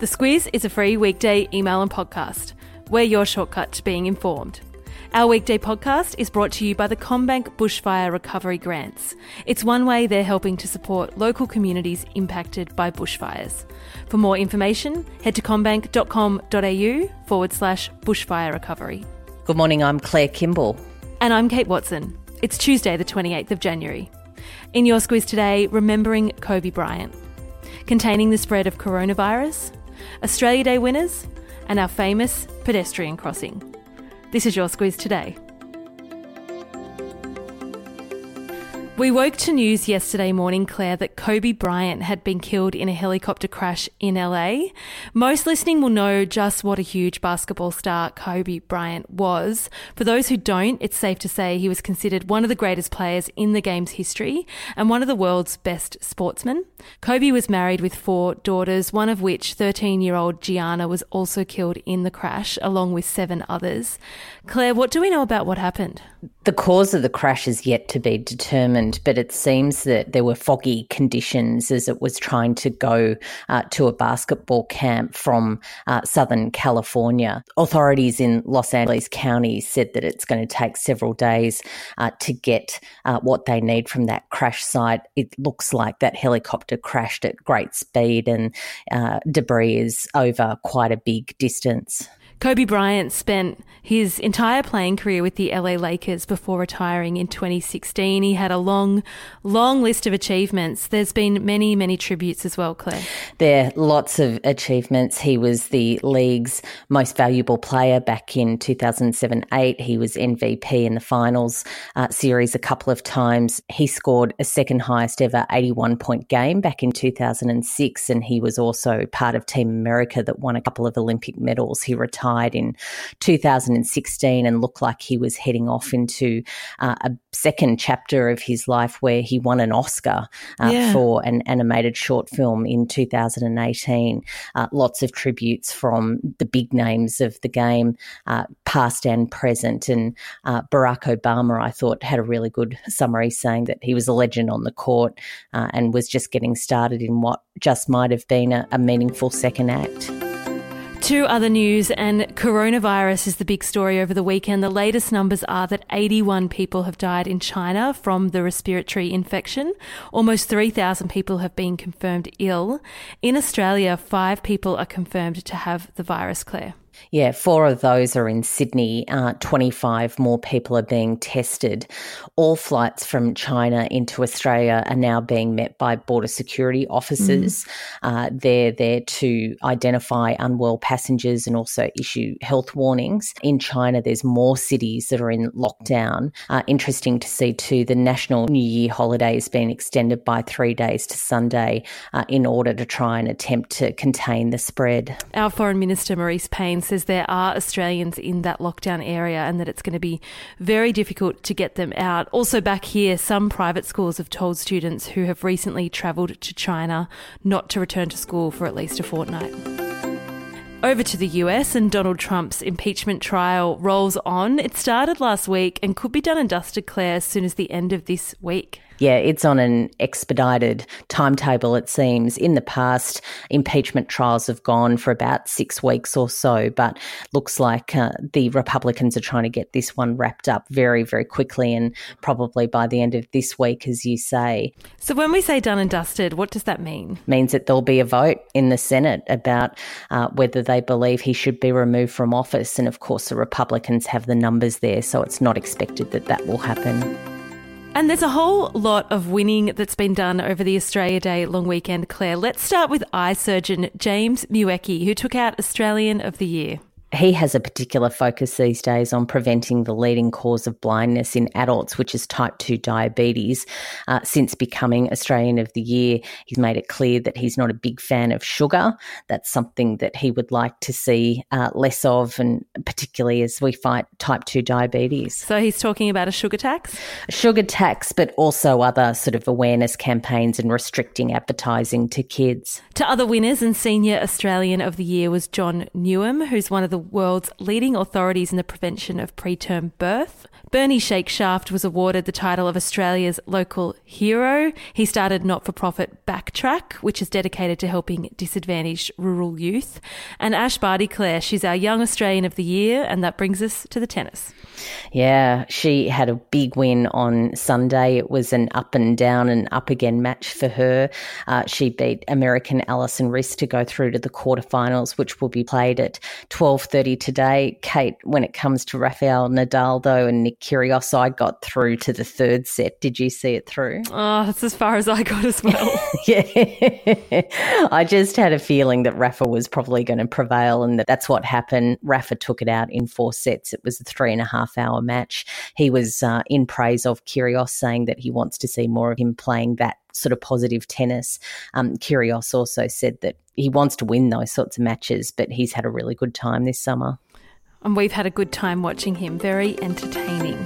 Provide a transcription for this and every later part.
The Squiz is a free weekday email and podcast. We're your shortcut to being informed. Our weekday podcast is brought to you by the CommBank Bushfire Recovery Grants. It's one way they're helping to support local communities impacted by bushfires. For more information, head to commbank.com.au forward slash bushfire recovery. Good morning, I'm Claire Kimball. And I'm Kate Watson. It's Tuesday, the 28th of January. In your squiz today, remembering Kobe Bryant, containing the spread of coronavirus, Australia Day winners, and our famous pedestrian crossing. This is your squiz today. We woke to news yesterday morning, Claire, that Kobe Bryant had been killed in a helicopter crash in LA. Most listening will know just what a huge basketball star Kobe Bryant was. For those who don't, it's safe to say he was considered one of the greatest players in the game's history and one of the world's best sportsmen. Kobe was married with four daughters, one of which, 13 year old Gianna, was also killed in the crash, along with seven others. Claire, what do we know about what happened? The cause of the crash is yet to be determined, but it seems that there were foggy conditions as it was trying to go uh, to a basketball camp from uh, Southern California. Authorities in Los Angeles County said that it's going to take several days uh, to get uh, what they need from that crash site. It looks like that helicopter crashed at great speed and uh, debris is over quite a big distance. Kobe Bryant spent his entire playing career with the LA Lakers before retiring in 2016. He had a long, long list of achievements. There's been many, many tributes as well, Claire. There are lots of achievements. He was the league's most valuable player back in 2007 8. He was MVP in the finals uh, series a couple of times. He scored a second highest ever 81 point game back in 2006, and he was also part of Team America that won a couple of Olympic medals. He retired retired in 2016 and looked like he was heading off into uh, a second chapter of his life where he won an Oscar uh, yeah. for an animated short film in 2018. Uh, lots of tributes from the big names of the game, uh, past and present. And uh, Barack Obama, I thought, had a really good summary saying that he was a legend on the court uh, and was just getting started in what just might have been a, a meaningful second act. Two other news, and coronavirus is the big story over the weekend. The latest numbers are that 81 people have died in China from the respiratory infection. Almost 3,000 people have been confirmed ill. In Australia, five people are confirmed to have the virus, Claire. Yeah, four of those are in Sydney. Uh, 25 more people are being tested. All flights from China into Australia are now being met by border security officers. Mm. Uh, they're there to identify unwell passengers and also issue health warnings. In China, there's more cities that are in lockdown. Uh, interesting to see too, the National New Year holiday has been extended by three days to Sunday uh, in order to try and attempt to contain the spread. Our Foreign Minister Marise Payne says there are Australians in that lockdown area and that it's going to be very difficult to get them out. Also, back here, some private schools have told students who have recently travelled to China not to return to school for at least a fortnight. Over to the US, and Donald Trump's impeachment trial rolls on. It started last week and could be done and dusted, Claire, as soon as the end of this week yeah, it's on an expedited timetable, it seems. In the past, impeachment trials have gone for about six weeks or so, but looks like uh, the Republicans are trying to get this one wrapped up very, very quickly and probably by the end of this week, as you say. So, when we say done and dusted, what does that mean? means that there'll be a vote in the Senate about uh, whether they believe he should be removed from office. And of course, the Republicans have the numbers there, so it's not expected that that will happen. And there's a whole lot of winning that's been done over the Australia Day long weekend, Claire. Let's start with eye surgeon James Muecki, who took out Australian of the Year he has a particular focus these days on preventing the leading cause of blindness in adults, which is type 2 diabetes. Uh, since becoming Australian of the Year, he's made it clear that he's not a big fan of sugar. That's something that he would like to see uh, less of, and particularly as we fight type 2 diabetes. So he's talking about a sugar tax? A sugar tax, but also other sort of awareness campaigns and restricting advertising to kids. To other winners and senior Australian of the Year was John Newnham, who's one of the world's leading authorities in the prevention of preterm birth. Bernie Shakeshaft was awarded the title of Australia's local hero. He started not for profit Backtrack, which is dedicated to helping disadvantaged rural youth. And Ash Barty Claire, she's our Young Australian of the Year, and that brings us to the tennis. Yeah, she had a big win on Sunday. It was an up and down and up again match for her. Uh, she beat American Alison Riss to go through to the quarterfinals, which will be played at 12.30 today. Kate, when it comes to Rafael Nadal, though, and Nick Kyrgios, I got through to the third set. Did you see it through? Oh, that's as far as I got as well. yeah. I just had a feeling that Rafa was probably going to prevail and that that's what happened. Rafa took it out in four sets. It was a three and a half hour match. He was uh, in praise of Kyrgios, saying that he wants to see more of him playing that sort of positive tennis. Um, Kyrgios also said that he wants to win those sorts of matches, but he's had a really good time this summer. And we've had a good time watching him. Very entertaining.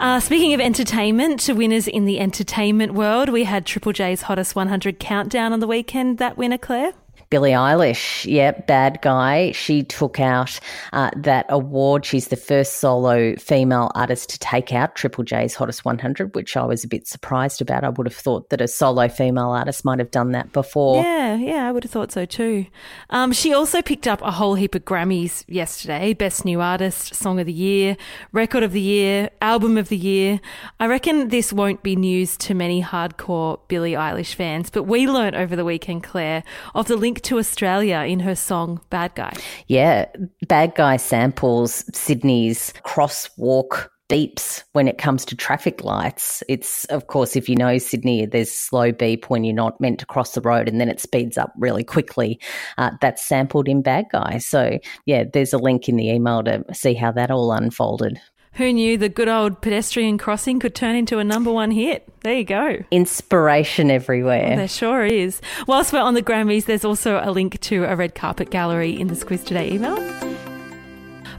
Uh, speaking of entertainment, to winners in the entertainment world, we had Triple J's Hottest 100 countdown on the weekend. That winner, Claire? Billie Eilish, yeah, bad guy. She took out uh, that award. She's the first solo female artist to take out Triple J's Hottest 100, which I was a bit surprised about. I would have thought that a solo female artist might have done that before. Yeah, yeah, I would have thought so too. Um, she also picked up a whole heap of Grammys yesterday Best New Artist, Song of the Year, Record of the Year, Album of the Year. I reckon this won't be news to many hardcore Billie Eilish fans, but we learnt over the weekend, Claire, of the link to Australia in her song Bad Guy. Yeah, Bad Guy samples Sydney's crosswalk beeps when it comes to traffic lights. It's, of course, if you know Sydney, there's slow beep when you're not meant to cross the road and then it speeds up really quickly. Uh, that's sampled in Bad Guy. So, yeah, there's a link in the email to see how that all unfolded. Who knew the good old pedestrian crossing could turn into a number one hit? There you go. Inspiration everywhere. there sure is. Whilst we're on the Grammys, there's also a link to a red carpet gallery in the Squiz Today email.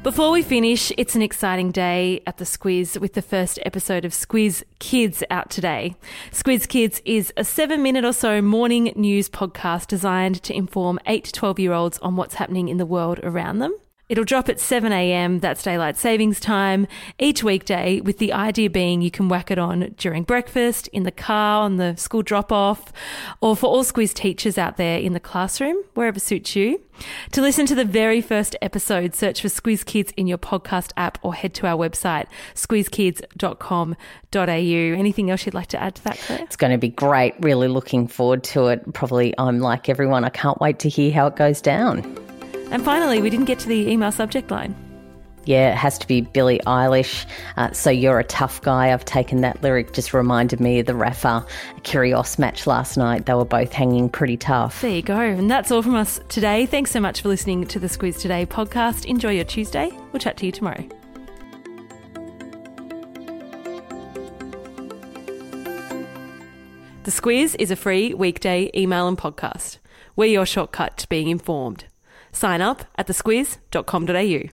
Before we finish, it's an exciting day at the Squiz with the first episode of Squiz Kids out today. Squiz Kids is a seven minute or so morning news podcast designed to inform 8 to 12 year olds on what's happening in the world around them. It'll drop at 7 a.m. That's daylight savings time each weekday, with the idea being you can whack it on during breakfast, in the car, on the school drop off, or for all Squiz teachers out there in the classroom, wherever suits you. To listen to the very first episode, search for Squiz Kids in your podcast app or head to our website, squizkids.com.au. Anything else you'd like to add to that, Claire? It's going to be great. Really looking forward to it. Probably I'm like everyone. I can't wait to hear how it goes down. And finally, we didn't get to the email subject line. Yeah, it has to be Billie Eilish. Uh, so you're a tough guy. I've taken that lyric. Just reminded me of the Rafa Kyrgios match last night. They were both hanging pretty tough. There you go. And that's all from us today. Thanks so much for listening to the Squiz Today podcast. Enjoy your Tuesday. We'll chat to you tomorrow. The Squiz is a free weekday email and podcast. We're your shortcut to being informed. Sign up at thesquiz.com.au.